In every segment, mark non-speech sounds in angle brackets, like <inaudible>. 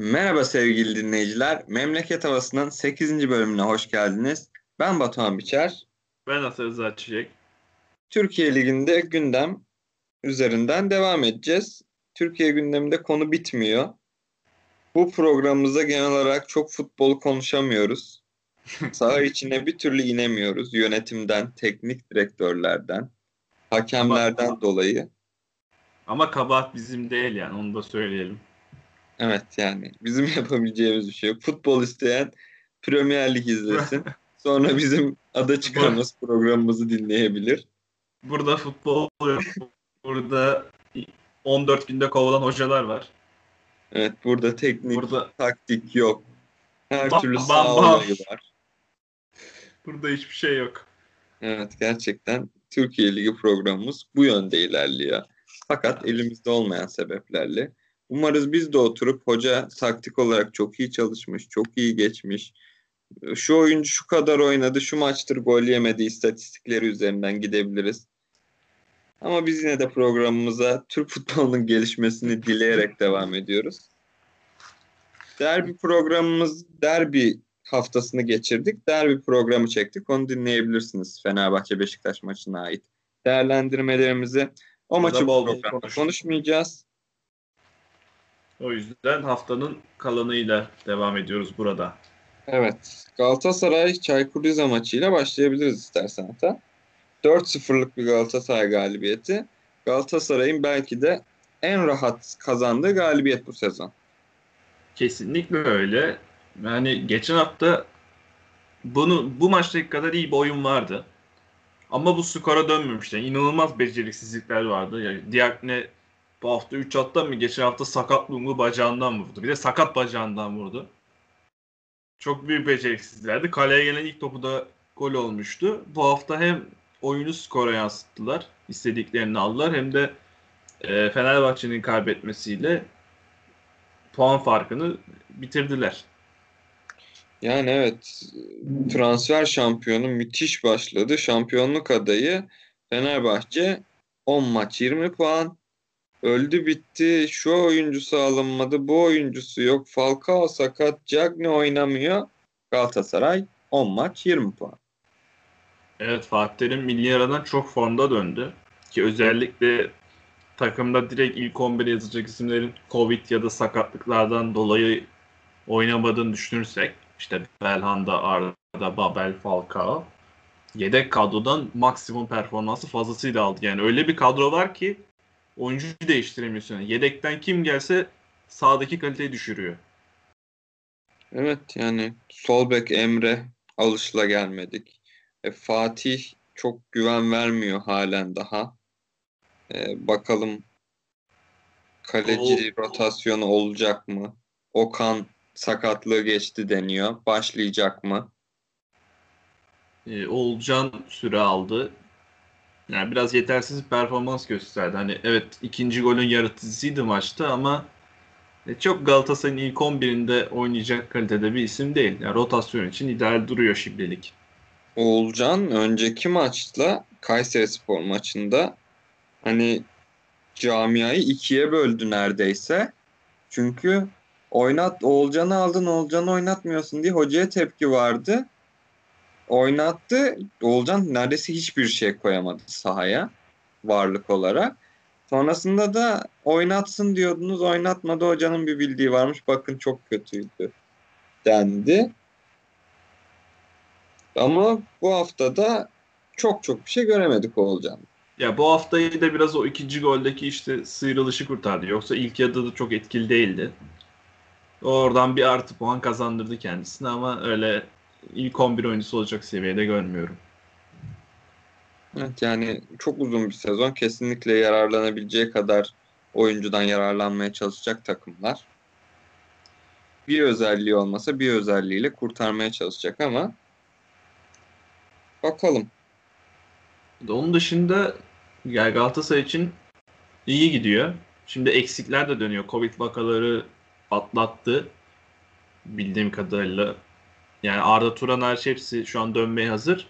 Merhaba sevgili dinleyiciler. Memleket Havası'nın 8. bölümüne hoş geldiniz. Ben Batuhan Biçer. Ben Asır Rıza Çiçek. Türkiye Ligi'nde gündem üzerinden devam edeceğiz. Türkiye gündeminde konu bitmiyor. Bu programımızda genel olarak çok futbol konuşamıyoruz. <laughs> Saha içine bir türlü inemiyoruz. Yönetimden, teknik direktörlerden, hakemlerden ama, dolayı. Ama kabahat bizim değil yani onu da söyleyelim. Evet yani bizim <laughs> yapabileceğimiz bir şey yok. Futbol isteyen Premier Lig izlesin. <laughs> Sonra bizim ada çıkarması programımızı dinleyebilir. Burada futbol. Burada 14 günde kovulan hocalar var. Evet burada teknik, burada... taktik yok. Her bam, türlü sağ var. Burada hiçbir şey yok. Evet gerçekten Türkiye Ligi programımız bu yönde ilerliyor. Fakat elimizde olmayan sebeplerle Umarız biz de oturup hoca taktik olarak çok iyi çalışmış, çok iyi geçmiş. Şu oyuncu şu kadar oynadı, şu maçtır gol yemedi istatistikleri üzerinden gidebiliriz. Ama biz yine de programımıza Türk futbolunun gelişmesini dileyerek devam ediyoruz. Derbi programımız, derbi haftasını geçirdik. Derbi programı çektik. Onu dinleyebilirsiniz Fenerbahçe Beşiktaş maçına ait değerlendirmelerimizi. O maçı bol bol konuşmayacağız. O yüzden haftanın kalanıyla devam ediyoruz burada. Evet. Galatasaray Çaykur Rize maçıyla başlayabiliriz istersen hatta. 4-0'lık bir Galatasaray galibiyeti. Galatasaray'ın belki de en rahat kazandığı galibiyet bu sezon. Kesinlikle öyle. Yani geçen hafta bunu bu maçtaki kadar iyi bir oyun vardı. Ama bu skora dönmemişti. Yani inanılmaz beceriksizlikler vardı. Yani Diakne bu hafta 3 attı mı? Geçen hafta sakat lungu bacağından vurdu. Bir de sakat bacağından vurdu. Çok büyük beceriksizlerdi. Kaleye gelen ilk topu da gol olmuştu. Bu hafta hem oyunu skora yansıttılar. istediklerini aldılar. Hem de e, Fenerbahçe'nin kaybetmesiyle puan farkını bitirdiler. Yani evet transfer şampiyonu müthiş başladı. Şampiyonluk adayı Fenerbahçe 10 maç 20 puan. Öldü bitti. Şu oyuncusu alınmadı. Bu oyuncusu yok. Falcao sakat. Cagne oynamıyor. Galatasaray 10 maç 20 puan. Evet Fatih Terim milli aradan çok formda döndü. Ki özellikle takımda direkt ilk 11 yazacak isimlerin Covid ya da sakatlıklardan dolayı oynamadığını düşünürsek işte Belhanda, Arda, Babel, Falcao yedek kadrodan maksimum performansı fazlasıyla aldı. Yani öyle bir kadro var ki oyuncuyu değiştiremiyorsun. Yani yedekten kim gelse sağdaki kaliteyi düşürüyor. Evet yani sol bek Emre alışla gelmedik. E, Fatih çok güven vermiyor halen daha. E, bakalım kaleci o... rotasyonu olacak mı? Okan sakatlığı geçti deniyor. Başlayacak mı? E, Olcan süre aldı. Yani biraz yetersiz performans gösterdi. Hani evet ikinci golün yaratıcısıydı maçta ama e, çok Galatasaray'ın ilk 11'inde oynayacak kalitede bir isim değil. Yani rotasyon için ideal duruyor şimdilik. Oğulcan önceki maçla Kayseri Spor maçında hani camiayı ikiye böldü neredeyse. Çünkü oynat Oğulcan'ı aldın Oğulcan'ı oynatmıyorsun diye hocaya tepki vardı oynattı. Oğulcan neredeyse hiçbir şey koyamadı sahaya varlık olarak. Sonrasında da oynatsın diyordunuz. Oynatmadı. Hocanın bir bildiği varmış. Bakın çok kötüydü dendi. Ama bu hafta da çok çok bir şey göremedik Oğulcan. Ya bu haftayı da biraz o ikinci goldeki işte sıyrılışı kurtardı. Yoksa ilk yarıda da çok etkili değildi. Oradan bir artı puan kazandırdı kendisine ama öyle ilk 11 oyuncusu olacak seviyede görmüyorum. Evet yani çok uzun bir sezon. Kesinlikle yararlanabileceği kadar oyuncudan yararlanmaya çalışacak takımlar. Bir özelliği olmasa bir özelliğiyle kurtarmaya çalışacak ama bakalım. Onun dışında yani Galatasaray için iyi gidiyor. Şimdi eksikler de dönüyor. Covid vakaları atlattı bildiğim kadarıyla yani Arda Turan her şey hepsi şu an dönmeye hazır.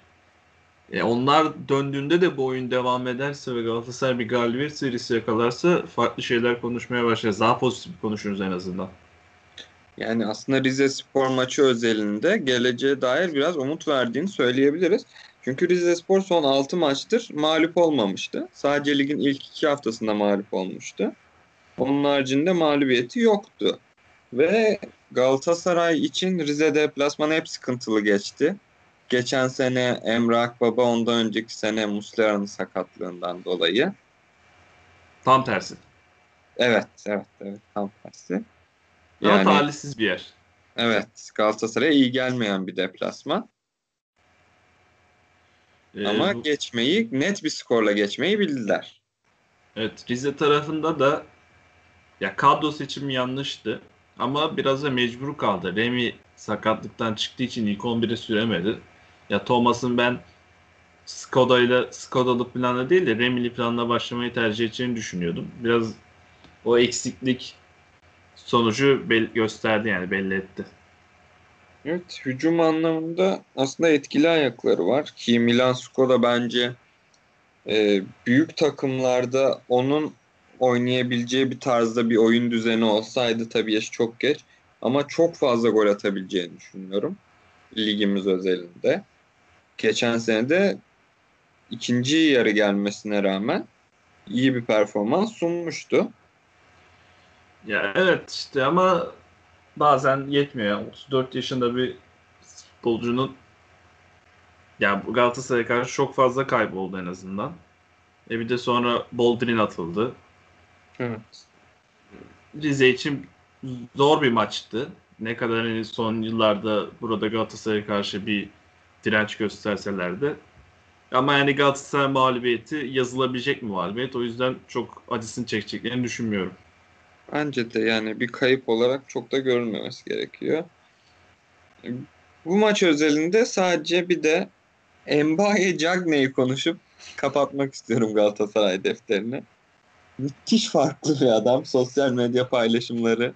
E onlar döndüğünde de bu oyun devam ederse ve Galatasaray bir galibiyet serisi yakalarsa farklı şeyler konuşmaya başlarız. Daha pozitif konuşuruz en azından. Yani aslında Rize Spor maçı özelinde geleceğe dair biraz umut verdiğini söyleyebiliriz. Çünkü Rize Spor son 6 maçtır mağlup olmamıştı. Sadece ligin ilk 2 haftasında mağlup olmuştu. Onun haricinde mağlubiyeti yoktu. Ve Galatasaray için Rize deplasmanı hep sıkıntılı geçti. Geçen sene Emre Akbaba ondan önceki sene Muslera'nın sakatlığından dolayı. Tam tersi. Evet, evet, evet tam tersi. Yani, Ama talihsiz bir yer. Evet, Galatasaray'a iyi gelmeyen bir deplasman. Ee, Ama bu... geçmeyi, net bir skorla geçmeyi bildiler. Evet, Rize tarafında da ya kadro seçimi yanlıştı. Ama biraz da mecbur kaldı. Remy sakatlıktan çıktığı için ilk 11'e süremedi. Ya Thomas'ın ben Skoda ile Skoda'lı planla değil de Remy'li planla başlamayı tercih edeceğini düşünüyordum. Biraz o eksiklik sonucu bel- gösterdi yani belli etti. Evet hücum anlamında aslında etkili ayakları var ki Milan Skoda bence e, büyük takımlarda onun oynayabileceği bir tarzda bir oyun düzeni olsaydı tabii yaş çok geç ama çok fazla gol atabileceğini düşünüyorum ligimiz özelinde. Geçen sene de ikinci yarı gelmesine rağmen iyi bir performans sunmuştu. Ya evet işte ama bazen yetmiyor. 34 yaşında bir futbolcunun ya Galatasaray'a karşı çok fazla kayboldu en azından. E bir de sonra Boldrin atıldı. Evet. Rize için zor bir maçtı. Ne kadar hani son yıllarda burada Galatasaray'a karşı bir direnç gösterseler de. Ama yani Galatasaray mağlubiyeti yazılabilecek mi mağlubiyet? O yüzden çok acısını çekeceklerini düşünmüyorum. Bence de yani bir kayıp olarak çok da görülmemesi gerekiyor. Bu maç özelinde sadece bir de Mbaye Cagney'i konuşup kapatmak istiyorum Galatasaray defterini. Müthiş farklı bir adam. Sosyal medya paylaşımları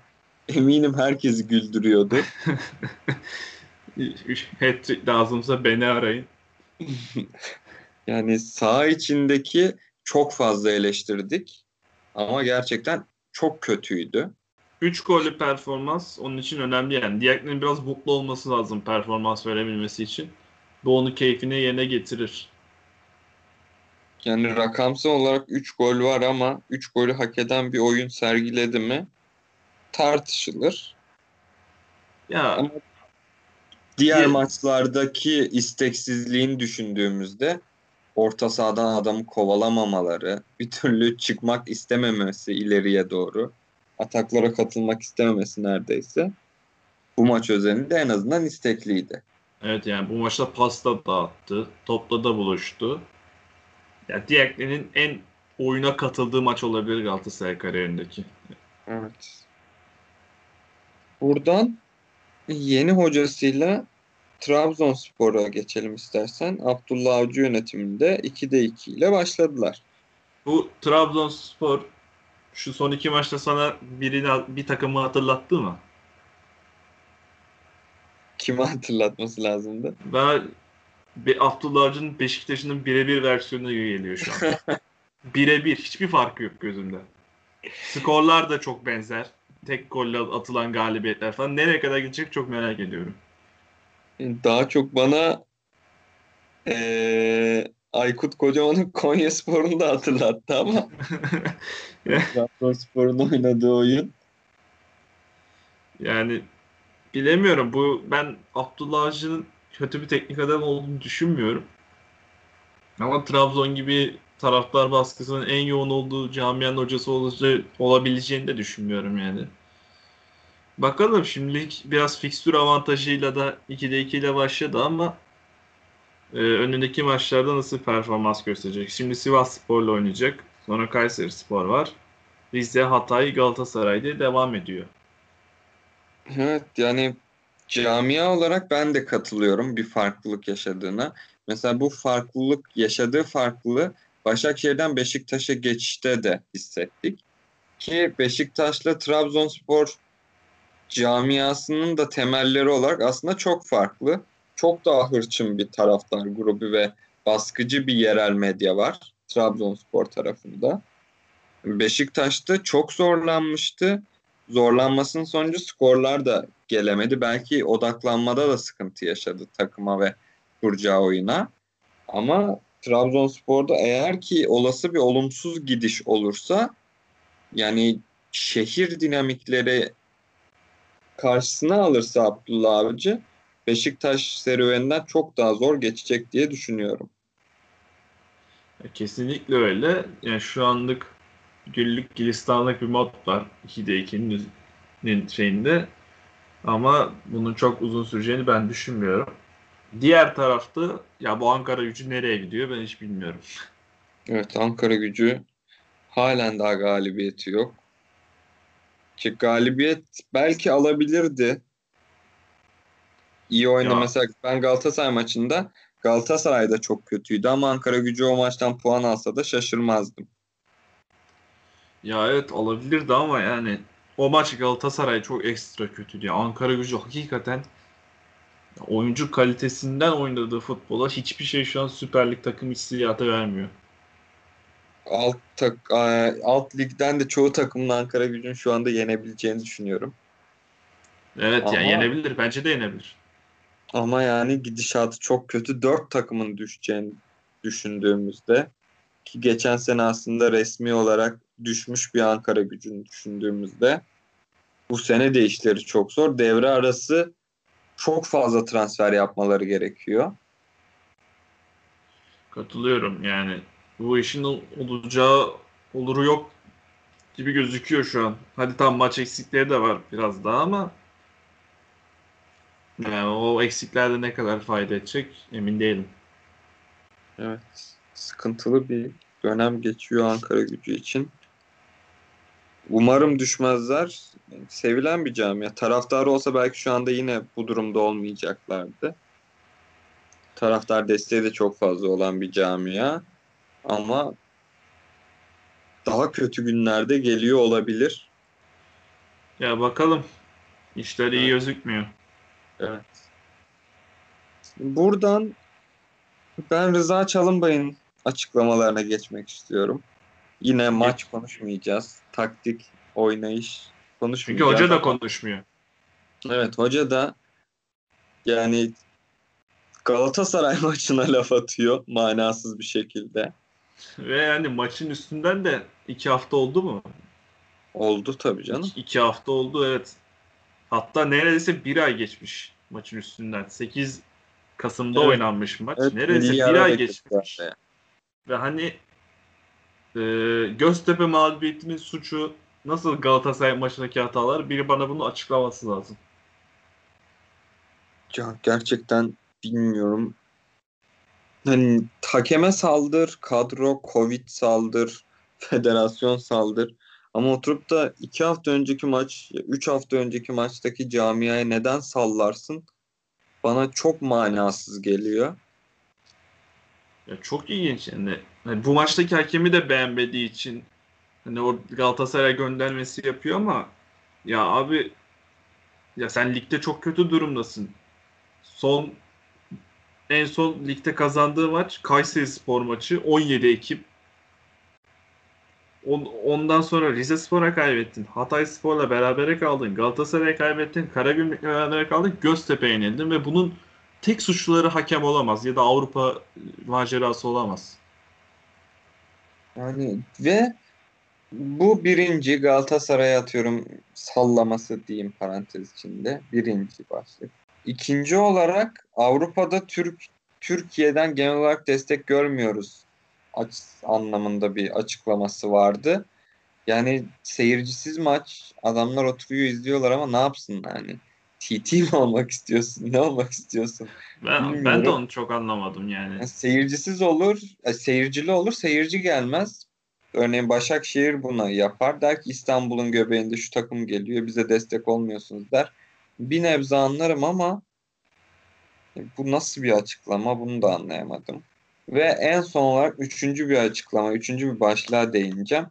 eminim herkesi güldürüyordu. <laughs> Hat-trick lazımsa beni arayın. <laughs> yani sağ içindeki çok fazla eleştirdik. Ama gerçekten çok kötüydü. 3 gollü performans onun için önemli yani. Diak'ın biraz mutlu olması lazım performans verebilmesi için. Bu onu keyfine yerine getirir. Yani rakamsal olarak 3 gol var ama 3 golü hak eden bir oyun sergiledi mi tartışılır. Ya ama diğer ya, maçlardaki isteksizliğini düşündüğümüzde orta sahadan adamı kovalamamaları, bir türlü çıkmak istememesi ileriye doğru, ataklara katılmak istememesi neredeyse bu maç özelinde en azından istekliydi. Evet yani bu maçta pasta dağıttı, topla da buluştu. Yani Diakne'nin en oyuna katıldığı maç olabilir Galatasaray kariyerindeki. Evet. Buradan yeni hocasıyla Trabzonspor'a geçelim istersen. Abdullah Avcı yönetiminde 2'de 2 ile başladılar. Bu Trabzonspor şu son iki maçta sana birini, bir takımı hatırlattı mı? Kimi hatırlatması lazımdı? Ben bir Abdullah Avcı'nın Beşiktaş'ın birebir versiyonuna geliyor şu an. <laughs> birebir. Hiçbir farkı yok gözümde. Skorlar da çok benzer. Tek golle atılan galibiyetler falan. Nereye kadar gidecek çok merak ediyorum. Daha çok bana ee, Aykut Kocaman'ın Konya Spor'unu da hatırlattı ama <laughs> Trabzonspor'un oynadığı oyun. Yani bilemiyorum. Bu ben Abdullah Avcı'nın kötü bir teknik adam olduğunu düşünmüyorum. Ama Trabzon gibi taraftar baskısının en yoğun olduğu camianın hocası olabileceğini de düşünmüyorum yani. Bakalım şimdilik biraz fikstür avantajıyla da 2'de 2 ile başladı ama e, önündeki maçlarda nasıl performans gösterecek? Şimdi Sivas Spor'la oynayacak. Sonra Kayseri Spor var. Rize, Hatay, Galatasaray diye devam ediyor. Evet yani camia olarak ben de katılıyorum bir farklılık yaşadığına. Mesela bu farklılık yaşadığı farklılığı Başakşehir'den Beşiktaş'a geçişte de hissettik. Ki Beşiktaş'la Trabzonspor camiasının da temelleri olarak aslında çok farklı. Çok daha hırçın bir taraftar grubu ve baskıcı bir yerel medya var Trabzonspor tarafında. Beşiktaş'ta çok zorlanmıştı zorlanmasının sonucu skorlar da gelemedi. Belki odaklanmada da sıkıntı yaşadı takıma ve kuracağı oyuna. Ama Trabzonspor'da eğer ki olası bir olumsuz gidiş olursa yani şehir dinamikleri karşısına alırsa Abdullah Avcı Beşiktaş serüveninden çok daha zor geçecek diye düşünüyorum. Kesinlikle öyle. Yani şu anlık günlük Gülistanlık bir mod var. 2'de 2'nin şeyinde. Ama bunun çok uzun süreceğini ben düşünmüyorum. Diğer tarafta ya bu Ankara gücü nereye gidiyor ben hiç bilmiyorum. Evet Ankara gücü halen daha galibiyeti yok. Ki galibiyet belki alabilirdi. İyi oynadı. Mesela ben Galatasaray maçında Galatasaray da çok kötüydü ama Ankara gücü o maçtan puan alsa da şaşırmazdım. Ya evet alabilirdi ama yani o maç Galatasaray çok ekstra kötüydü. Yani Ankara gücü hakikaten oyuncu kalitesinden oynadığı futbola hiçbir şey şu an Süper Lig takım hissiyatı vermiyor. Alt, tak, alt ligden de çoğu takımın Ankara gücün şu anda yenebileceğini düşünüyorum. Evet Ama... yani yenebilir. Bence de yenebilir. Ama yani gidişatı çok kötü. Dört takımın düşeceğini düşündüğümüzde ki geçen sene aslında resmi olarak düşmüş bir Ankara gücünü düşündüğümüzde bu sene de işleri çok zor. Devre arası çok fazla transfer yapmaları gerekiyor. Katılıyorum yani bu işin olacağı oluru yok gibi gözüküyor şu an. Hadi tam maç eksikleri de var biraz daha ama yani o eksiklerde ne kadar fayda edecek emin değilim. Evet. Sıkıntılı bir dönem geçiyor Ankara gücü için. Umarım düşmezler. Sevilen bir camia. Taraftarı olsa belki şu anda yine bu durumda olmayacaklardı. Taraftar desteği de çok fazla olan bir camia. Ama daha kötü günlerde geliyor olabilir. Ya bakalım. İşler iyi evet. gözükmüyor. Evet. Buradan ben Rıza Çalınbay'ın açıklamalarına geçmek istiyorum. Yine maç konuşmayacağız. Taktik, oynayış konuşmayacağız. Çünkü hoca da konuşmuyor. Evet hoca da yani Galatasaray <laughs> maçına laf atıyor manasız bir şekilde. Ve yani maçın üstünden de iki hafta oldu mu? Oldu tabii canım. İki, iki hafta oldu evet. Hatta neredeyse bir ay geçmiş maçın üstünden. 8 Kasım'da evet. oynanmış maç. Evet, neredeyse bir ay geçmiş. Ve hani e, Göztepe mağlubiyetinin suçu nasıl Galatasaray maçındaki hatalar? Biri bana bunu açıklaması lazım. Ya gerçekten bilmiyorum. Hani hakeme saldır, kadro, Covid saldır, <laughs> federasyon saldır. Ama oturup da iki hafta önceki maç, üç hafta önceki maçtaki camiaya neden sallarsın? Bana çok manasız geliyor. Ya çok ilginç yani. yani. Bu maçtaki hakemi de beğenmediği için hani o Galatasaray göndermesi yapıyor ama ya abi ya sen ligde çok kötü durumdasın. Son en son ligde kazandığı maç Kayseri Spor maçı 17 Ekim Ondan sonra Rize Spor'a kaybettin. Hatay Spor'la berabere kaldın. Galatasaray'a kaybettin. Karagümrük'le berabere kaldın. Göztepe'ye yenildin ve bunun tek suçluları hakem olamaz ya da Avrupa macerası olamaz. Yani ve bu birinci Galatasaray'a atıyorum sallaması diyeyim parantez içinde. Birinci başlık. İkinci olarak Avrupa'da Türk Türkiye'den genel olarak destek görmüyoruz aç anlamında bir açıklaması vardı. Yani seyircisiz maç adamlar oturuyor izliyorlar ama ne yapsın yani? TT mi olmak istiyorsun? Ne olmak istiyorsun? Ben, ben de onu çok anlamadım yani. yani seyircisiz olur, e, seyircili olur, seyirci gelmez. Örneğin Başakşehir buna yapar. Der ki İstanbul'un göbeğinde şu takım geliyor bize destek olmuyorsunuz der. Bir nebze anlarım ama bu nasıl bir açıklama bunu da anlayamadım. Ve en son olarak üçüncü bir açıklama, üçüncü bir başlığa değineceğim.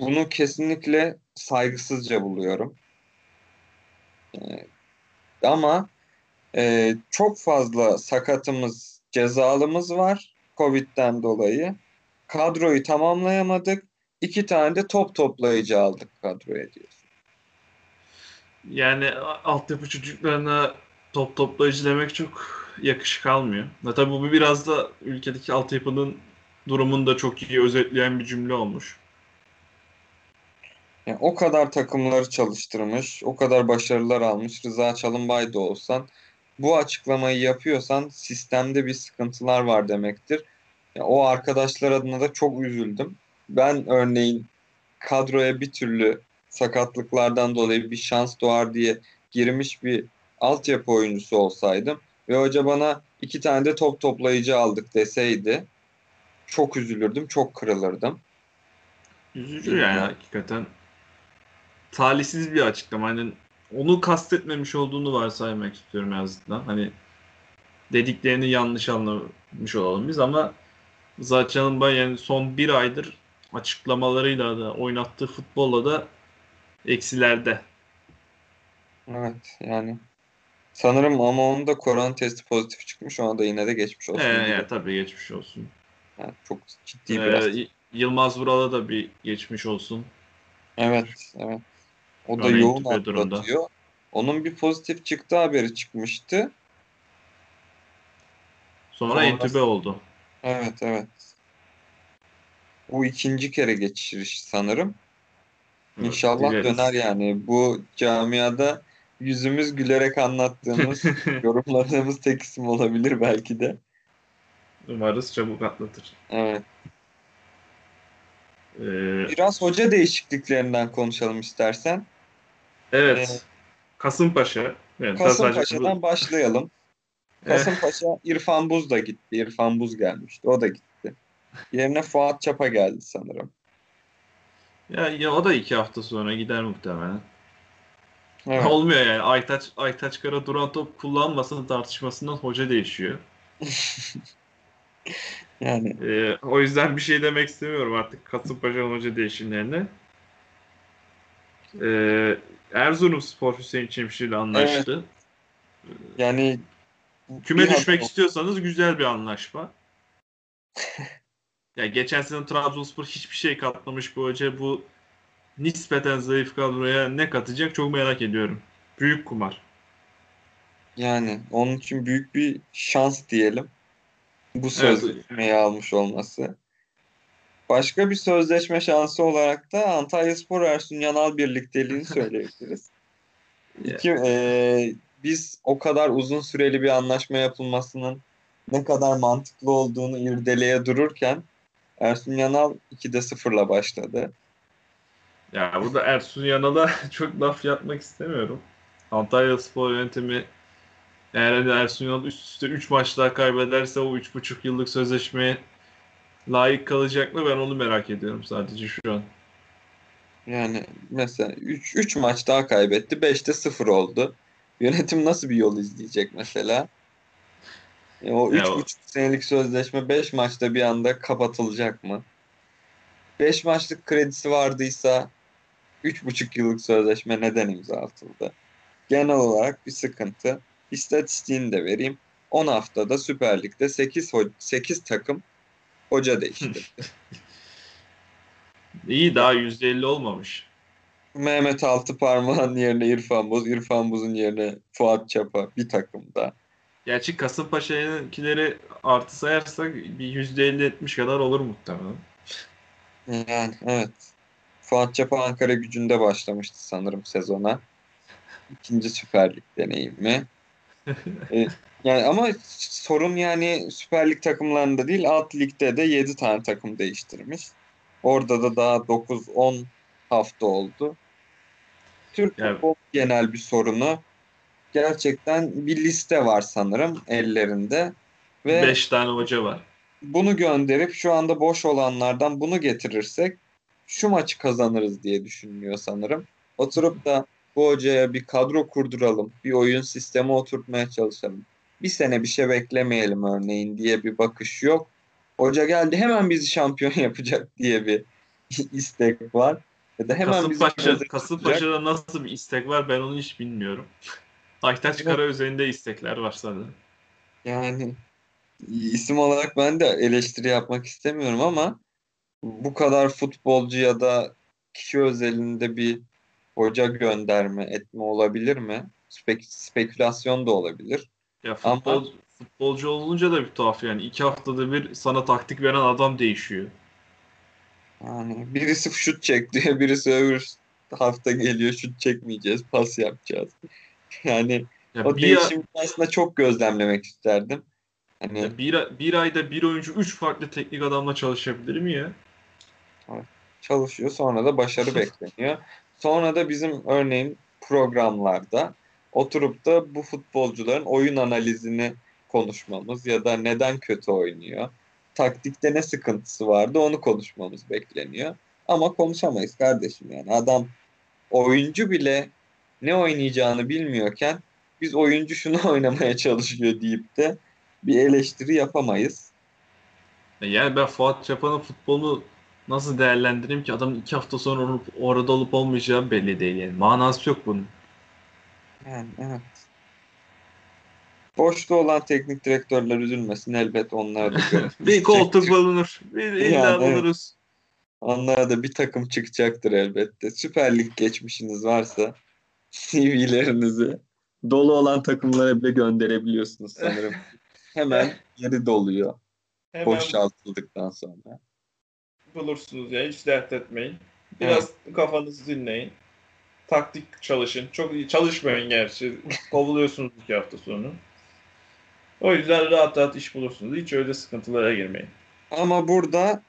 Bunu kesinlikle saygısızca buluyorum. Ama e, çok fazla sakatımız, cezalımız var Covid'den dolayı. Kadroyu tamamlayamadık. İki tane de top toplayıcı aldık kadroya diyorsun. Yani altyapı çocuklarına top toplayıcı demek çok yakışık almıyor. Ya tabii bu biraz da ülkedeki altyapının durumunu da çok iyi özetleyen bir cümle olmuş. Yani o kadar takımları çalıştırmış, o kadar başarılar almış Rıza Çalınbay da olsan bu açıklamayı yapıyorsan sistemde bir sıkıntılar var demektir. Yani o arkadaşlar adına da çok üzüldüm. Ben örneğin kadroya bir türlü sakatlıklardan dolayı bir şans doğar diye girmiş bir altyapı oyuncusu olsaydım ve hoca bana iki tane de top toplayıcı aldık deseydi çok üzülürdüm, çok kırılırdım. Üzücü yani hakikaten. Talihsiz bir açıklama. Hani onu kastetmemiş olduğunu varsaymak istiyorum en azından. Hani dediklerini yanlış anlamış olalım biz ama zaten ben yani son bir aydır açıklamalarıyla da oynattığı futbolla da eksilerde. Evet yani sanırım ama onun da korona testi pozitif çıkmış ona da yine de geçmiş olsun. Ee, yani, tabii geçmiş olsun. Yani çok ciddi ee, Yılmaz Vural'a da bir geçmiş olsun. Evet, evet. O da yoğun atlatıyor. Onun bir pozitif çıktı haberi çıkmıştı. Sonra, Sonra entübe oldu. Evet, evet. Bu ikinci kere geçiriş sanırım. Evet, İnşallah dileriz. döner yani. Bu camiada yüzümüz gülerek anlattığımız, <laughs> yorumladığımız tek isim olabilir belki de. Umarız çabuk atlatır. Evet. Ee, Biraz hoca değişikliklerinden konuşalım istersen. Evet. Ee, Kasımpaşa. Yani Kasımpaşa'dan başlayalım. <laughs> Kasımpaşa İrfan Buz da gitti. İrfan Buz gelmişti. O da gitti. Yerine Fuat Çapa geldi sanırım. Ya, ya o da iki hafta sonra gider muhtemelen. Evet. <laughs> Olmuyor yani. Aytaç, Aytaç Kara duran top kullanmasın tartışmasından hoca değişiyor. <laughs> yani. Ee, o yüzden bir şey demek istemiyorum artık Kasımpaşa hoca değişimlerine. Ee, Erzurum Spor Hüseyin Çimşir ile anlaştı. Evet. Yani küme düşmek istiyorsanız güzel bir anlaşma. <laughs> ya geçen sene Trabzonspor hiçbir şey katlamış bu hoca. Bu nispeten zayıf kadroya ne katacak çok merak ediyorum. Büyük kumar. Yani onun için büyük bir şans diyelim. Bu sözleşmeyi evet. almış olması. Başka bir sözleşme şansı olarak da Antalya Spor Ersun Yanal birlikteliğini <laughs> söyleyebiliriz. İki, e, biz o kadar uzun süreli bir anlaşma yapılmasının ne kadar mantıklı olduğunu irdeleye dururken Ersun Yanal 2'de 0'la başladı. Ya burada Ersun Yanal'a <laughs> çok laf yapmak istemiyorum. Antalya Spor yönetimi eğer hani Ersun Yanal üst üste 3 maç daha kaybederse o 3,5 yıllık sözleşmeye layık kalacak mı ben onu merak ediyorum sadece şu an. Yani mesela 3 3 maç daha kaybetti. 5'te 0 oldu. Yönetim nasıl bir yol izleyecek mesela? E o 3,5 senelik sözleşme 5 maçta bir anda kapatılacak mı? 5 maçlık kredisi vardıysa 3,5 yıllık sözleşme neden imza atıldı? Genel olarak bir sıkıntı. İstatistiğini de vereyim. 10 haftada Süper Lig'de 8, 8 takım hoca değiştirdi. <laughs> İyi daha %50 olmamış. Mehmet Altıparmağın yerine İrfan Boz, İrfan Boz'un yerine Fuat Çapa bir takımda. Gerçi Kasımpaşa'nınkileri artı sayarsak bir %50-70 kadar olur muhtemelen. Yani evet. Fuat Çapa Ankara gücünde başlamıştı sanırım sezona. İkinci Süper Lig deneyimi. ee, <laughs> yani ama sorun yani Süper Lig takımlarında değil alt ligde de 7 tane takım değiştirmiş. Orada da daha 9-10 hafta oldu. Türk yani... futbol genel bir sorunu. Gerçekten bir liste var sanırım ellerinde. Ve 5 tane hoca var. Bunu gönderip şu anda boş olanlardan bunu getirirsek şu maçı kazanırız diye düşünülüyor sanırım. Oturup da bu hocaya bir kadro kurduralım, bir oyun sistemi oturtmaya çalışalım. Bir sene bir şey beklemeyelim örneğin diye bir bakış yok. Hoca geldi hemen bizi şampiyon <laughs> yapacak diye bir <laughs> istek var. Ya da hemen Kasımpaşa, Kasımpaşa'da nasıl bir istek var ben onu hiç bilmiyorum. <laughs> Aytaç. Kara üzerinde istekler var sanırım. Yani isim olarak ben de eleştiri yapmak istemiyorum ama bu kadar futbolcu ya da kişi özelinde bir hoca gönderme etme olabilir mi? Spek spekülasyon da olabilir. Ya futbol, Ama, futbolcu olunca da bir tuhaf yani. iki haftada bir sana taktik veren adam değişiyor. Yani birisi şut çek diyor, <laughs> birisi öbür hafta geliyor şut çekmeyeceğiz, pas yapacağız. Yani ya o değişimi aslında çok gözlemlemek isterdim. Hani... Ya bir, bir ayda bir oyuncu üç farklı teknik adamla çalışabilir mi ya? Çalışıyor sonra da başarı <laughs> bekleniyor. Sonra da bizim örneğin programlarda oturup da bu futbolcuların oyun analizini konuşmamız ya da neden kötü oynuyor, taktikte ne sıkıntısı vardı onu konuşmamız bekleniyor. Ama konuşamayız kardeşim yani adam oyuncu bile ne oynayacağını bilmiyorken biz oyuncu şunu <laughs> oynamaya çalışıyor deyip de bir eleştiri yapamayız. Yani ben Fuat Çapan'ın futbolunu nasıl değerlendireyim ki adamın iki hafta sonra orada olup olmayacağı belli değil yani. Manası yok bunun. Yani evet. Boşta olan teknik direktörler üzülmesin elbet onlara da <laughs> bir koltuk bulunur. Bir illa yani, buluruz. Evet. Onlara da bir takım çıkacaktır elbette. Süper Lig geçmişiniz varsa CV'lerinizi dolu olan takımlara bile gönderebiliyorsunuz sanırım. <laughs> Hemen yeri doluyor. Hemen boşaltıldıktan sonra. Bulursunuz ya hiç dert etmeyin. Biraz evet. kafanızı dinleyin. Taktik çalışın. Çok çalışmayın gerçi. Kovuluyorsunuz iki hafta sonu. O yüzden rahat rahat iş bulursunuz. Hiç öyle sıkıntılara girmeyin. Ama burada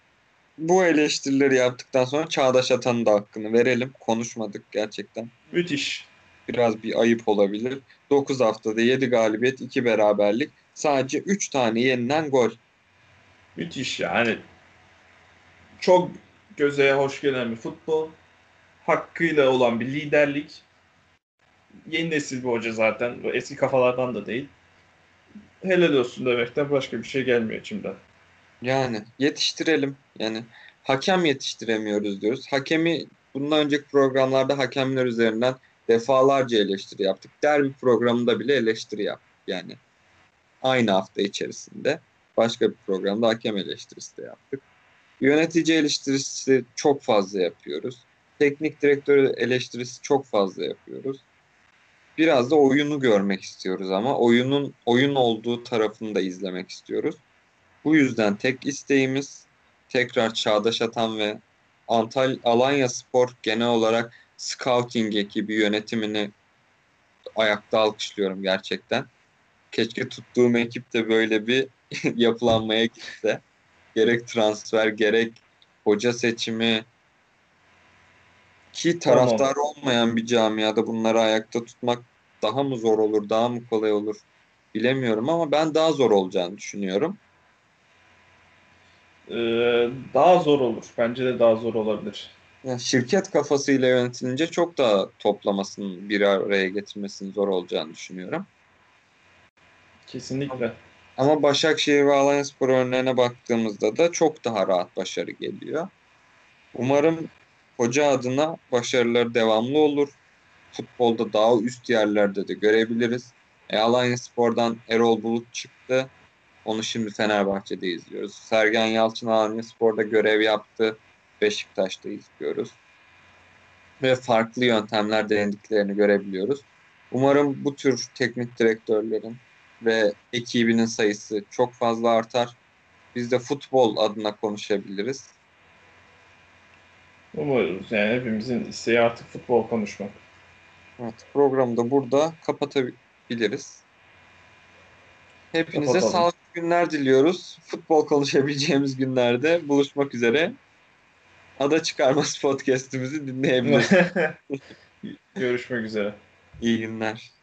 bu eleştirileri yaptıktan sonra Çağdaş Atan'ın da hakkını verelim. Konuşmadık gerçekten. Müthiş. Biraz bir ayıp olabilir. 9 haftada 7 galibiyet, 2 beraberlik. Sadece 3 tane yenilen gol. Müthiş yani. Çok göze hoş gelen bir futbol. Hakkıyla olan bir liderlik. Yeni nesil bir hoca zaten. Eski kafalardan da değil. Helal olsun demekten başka bir şey gelmiyor içimden. Yani yetiştirelim. Yani hakem yetiştiremiyoruz diyoruz. Hakemi bundan önceki programlarda hakemler üzerinden defalarca eleştiri yaptık. Derbi programında bile eleştiri yaptık. Yani aynı hafta içerisinde başka bir programda hakem eleştirisi de yaptık. Yönetici eleştirisi çok fazla yapıyoruz. Teknik direktör eleştirisi çok fazla yapıyoruz. Biraz da oyunu görmek istiyoruz ama oyunun oyun olduğu tarafını da izlemek istiyoruz. Bu yüzden tek isteğimiz tekrar Çağdaş Atan ve Antalya Alanya Spor genel olarak scouting ekibi yönetimini ayakta alkışlıyorum gerçekten. Keşke tuttuğum ekip de böyle bir <laughs> yapılanmaya gitse. Gerek transfer gerek hoca seçimi ki taraftar tamam. olmayan bir camiada bunları ayakta tutmak daha mı zor olur, daha mı kolay olur bilemiyorum ama ben daha zor olacağını düşünüyorum. Ee, daha zor olur. Bence de daha zor olabilir. Yani şirket kafasıyla yönetilince çok daha toplamasının bir araya getirmesinin zor olacağını düşünüyorum. Kesinlikle. Ama Başakşehir ve Alanyaspor örneğine baktığımızda da çok daha rahat başarı geliyor. Umarım hoca adına başarıları devamlı olur. Futbolda daha üst yerlerde de görebiliriz. E, Alanyaspor'dan Erol Bulut çıktı. Onu şimdi Fenerbahçe'de izliyoruz. Sergen Yalçın Alanya Spor'da görev yaptı. Beşiktaş'ta izliyoruz. Ve farklı yöntemler denediklerini görebiliyoruz. Umarım bu tür teknik direktörlerin ve ekibinin sayısı çok fazla artar. Biz de futbol adına konuşabiliriz. Umarız yani hepimizin isteği artık futbol konuşmak. Evet programı da burada kapatabiliriz. Hepinize Kapatalım. sağlıklı günler diliyoruz. Futbol konuşabileceğimiz günlerde buluşmak üzere. Ada Çıkarmaz <laughs> podcast'imizi dinleyebilirsiniz. <laughs> Görüşmek üzere. İyi günler.